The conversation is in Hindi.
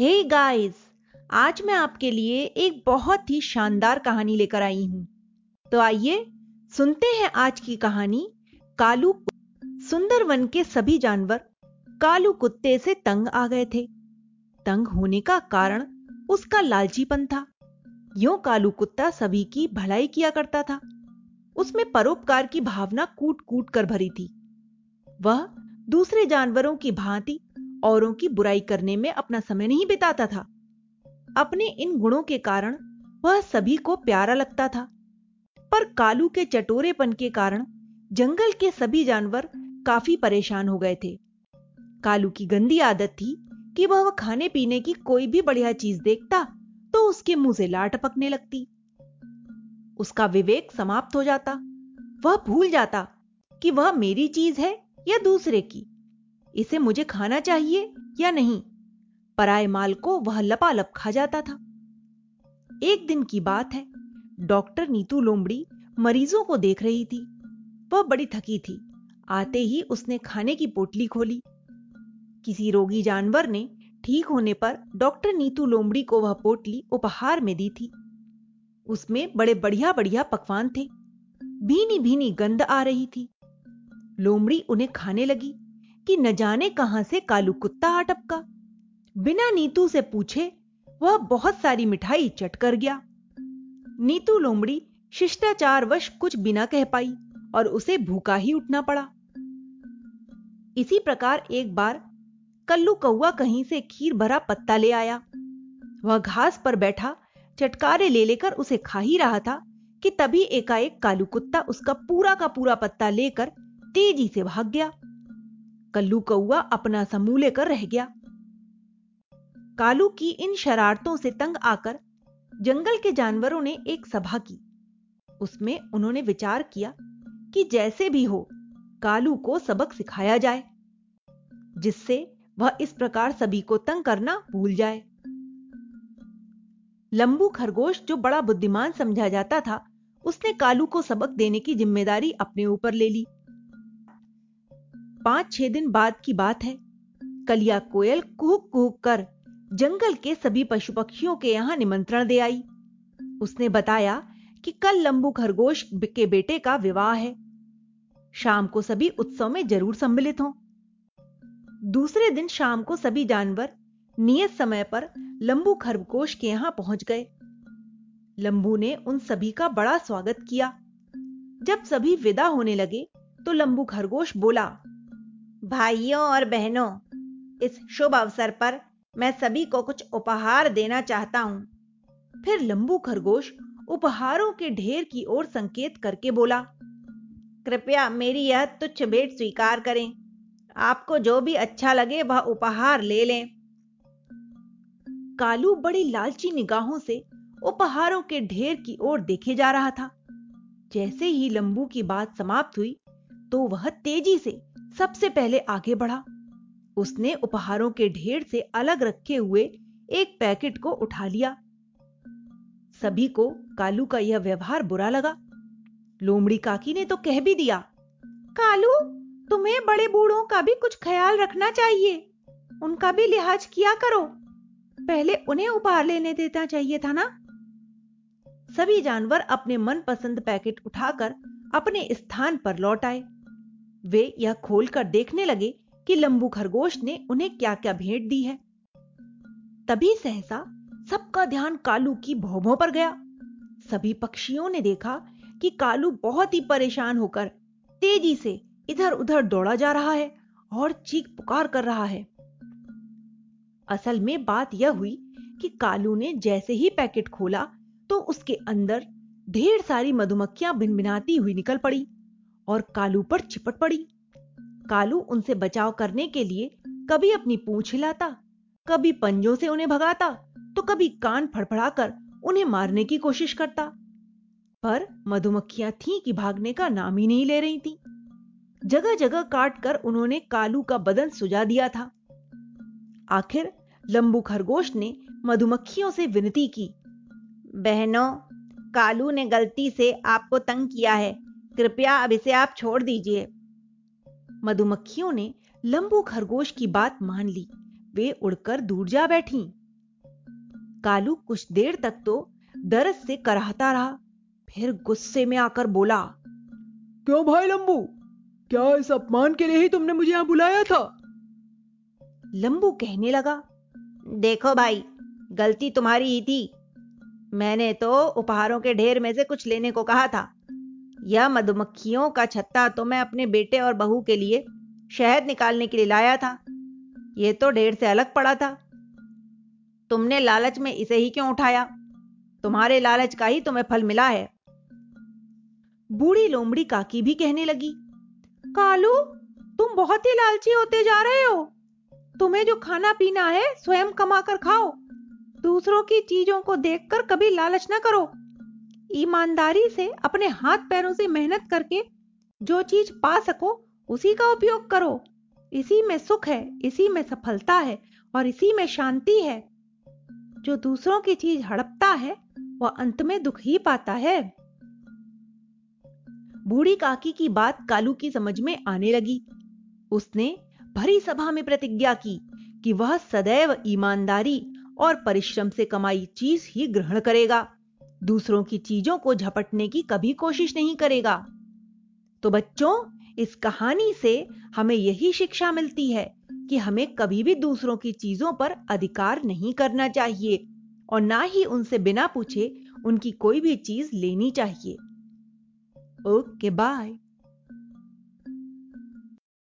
हे hey गाइस आज मैं आपके लिए एक बहुत ही शानदार कहानी लेकर आई हूँ। तो आइए, सुनते हैं आज की कहानी, कालू सुंदर वन के सभी जानवर, कालू कुत्ते से तंग आ गए थे। तंग होने का कारण उसका लालचीपन था। यो कालू कुत्ता सभी की भलाई किया करता था। उसमें परोपकार की भावना कूट कूट कर भरी थी। वह दूसरे जानवरों की भांति औरों की बुराई करने में अपना समय नहीं बिताता था। अपने इन गुणों के कारण वह सभी को प्यारा लगता था। पर कालू के चटोरेपन के कारण जंगल के सभी जानवर काफ़ी परेशान हो गए थे। कालू की गंदी आदत थी कि वह खाने पीने की कोई भी बढ़िया चीज़ देखता तो उसके मुँह से लाट पकने लगती। उसका विवेक समाप्त हो जाता। वह भूल जाता कि वह मेरी चीज़ है या दूसरे की। इसे मुझे खाना चाहिए या नहीं? पराए माल को वह लपालप खा जाता था। एक दिन की बात है। डॉक्टर नीतू लोमड़ी मरीजों को देख रही थी। वह बड़ी थकी थी। आते ही उसने खाने की पोटली खोली। किसी रोगी जानवर ने ठीक होने पर डॉक्टर नीतू लोमड़ी को वह पोटली उपहार में दी थी। उसमें बड़े बढ़िया बढ़िया पकवान थे। भीनी भीनी गंध आ रही थी। लोमड़ी उन्हें खाने लगी। कि न जाने कहाँ से कालू कुत्ता आ टपका बिना नीतू से पूछे, वह बहुत सारी मिठाई चट कर गया। नीतू लोमड़ी शिष्टाचार वश कुछ बिना कह पाई और उसे भूखा ही उठना पड़ा। इसी प्रकार एक बार कल्लू कौआ कहीं से खीर भरा पत्ता ले आया। वह घास पर बैठा, चटकारे ले लेकर उसे खा ही रहा था कि तभी एकाएक कालू कुत्ता उसका पूरा का पूरा पत्ता लेकर तेज़ी से भाग गया। कल्लू कौआ अपना समूह लेकर रह गया। कालू की इन शरारतों से तंग आकर जंगल के जानवरों ने एक सभा की। उसमें उन्होंने विचार किया कि जैसे भी हो, कालू को सबक सिखाया जाए, जिससे वह इस प्रकार सभी को तंग करना भूल जाए। लंबू खरगोश जो बड़ा बुद्धिमान समझा जाता था, उसने कालू को सबक देने की ज़िम्मेदारी अपने ऊपर ले ली। पाँच छह दिन बाद की बात है। कलिया कोयल कुहक कुहक कर जंगल के सभी पशु पक्षियों के यहाँ निमंत्रण दे आई। उसने बताया कि कल लंबू खरगोश के बेटे का विवाह है। शाम को सभी उत्सव में ज़रूर सम्मिलित हों। दूसरे दिन शाम को सभी जानवर नियत समय पर लंबू खरगोश के यहाँ पहुँच गए। लंबू ने उन सभी का बड़ा स्वागत किया। जब सभी विदा होने लगे तो लंबू खरगोश बोला भाइयों और बहनों, इस शुभ अवसर पर मैं सभी को कुछ उपहार देना चाहता हूँ। फिर लंबू खरगोश उपहारों के ढेर की ओर संकेत करके बोला, कृपया मेरी यह तुच्छ भेंट स्वीकार करें। आपको जो भी अच्छा लगे वह उपहार ले लें। कालू बड़ी लालची निगाहों से उपहारों के ढेर की ओर देखे जा रहा था। जैसे ही लंबू की बात समाप्त हुई तो वह तेज़ी से सबसे पहले आगे बढ़ा। उसने उपहारों के ढेर से अलग रखे हुए एक पैकेट को उठा लिया। सभी को कालू का यह व्यवहार बुरा लगा। लोमड़ी काकी ने तो कह भी दिया, कालू, तुम्हें बड़े बूढ़ों का भी कुछ ख्याल रखना चाहिए। उनका भी लिहाज किया करो। पहले उन्हें उपहार लेने देना चाहिए था ना? सभी जानवर अपने मनपसंद पैकेट उठाकर अपने स्थान पर लौट आए। वे यह खोलकर देखने लगे कि लंबू खरगोश ने उन्हें क्या क्या भेंट दी है। तभी सहसा सबका ध्यान कालू की भौभों पर गया। सभी पक्षियों ने देखा कि कालू बहुत ही परेशान होकर तेज़ी से इधर उधर दौड़ा जा रहा है और चीख पुकार कर रहा है। असल में बात यह हुई कि कालू ने जैसे ही पैकेट खोला तो उसके अंदर ढेर सारी मधुमक्खियाँ भिनभिनाती हुई निकल पड़ी। और कालू पर चिपट पड़ी। कालू उनसे बचाव करने के लिए कभी अपनी पूंछ हिलाता, कभी पंजों से उन्हें भगाता तो कभी कान फड़फड़ाकर उन्हें मारने की कोशिश करता। पर मधुमक्खियाँ थीं कि भागने का नाम ही नहीं ले रही थी। जगह जगह काट कर उन्होंने कालू का बदन सुजा दिया था। आखिर लंबू खरगोश ने मधुमक्खियों से विनती की, बहनों, कालू ने गलती से आपको तंग किया है। कृपया अब इसे आप छोड़ दीजिए। मधुमक्खियों ने लंबू खरगोश की बात मान ली। वे उड़कर दूर जा बैठी। कालू कुछ देर तक तो दर्द से कराहता रहा, फिर गुस्से में आकर बोला, क्यों भाई लंबू? क्या इस अपमान के लिए ही तुमने मुझे यहाँ बुलाया था? लंबू कहने लगा, देखो भाई, गलती तुम्हारी ही थी। मैंने तो उपहारों के ढेर में से कुछ लेने को कहा था। यह मधुमक्खियों का छत्ता तो मैं अपने बेटे और बहू के लिए शहद निकालने के लिए लाया था। यह तो ढेर से अलग पड़ा था। तुमने लालच में इसे ही क्यों उठाया? तुम्हारे लालच का ही तुम्हें फल मिला है। बूढ़ी लोमड़ी काकी भी कहने लगी, कालू, तुम बहुत ही लालची होते जा रहे हो। तुम्हें जो खाना पीना है, स्वयं कमाकर खाओ। दूसरों की चीज़ों को देखकर कभी लालच ना करो। ईमानदारी से अपने हाथ पैरों से मेहनत करके जो चीज़ पा सको, उसी का उपयोग करो। इसी में सुख है, इसी में सफलता है और इसी में शांति है। जो दूसरों की चीज़ हड़पता है, वह अंत में दुख ही पाता है। बूढ़ी काकी की बात कालू की समझ में आने लगी। उसने भरी सभा में प्रतिज्ञा की कि वह सदैव ईमानदारी और परिश्रम से कमाई चीज़ ही ग्रहण करेगा। दूसरों की चीज़ों को झपटने की कभी कोशिश नहीं करेगा। तो बच्चों, इस कहानी से हमें यही शिक्षा मिलती है कि हमें कभी भी दूसरों की चीज़ों पर अधिकार नहीं करना चाहिए और ना ही उनसे बिना पूछे उनकी कोई भी चीज़ लेनी चाहिए। Okay, bye.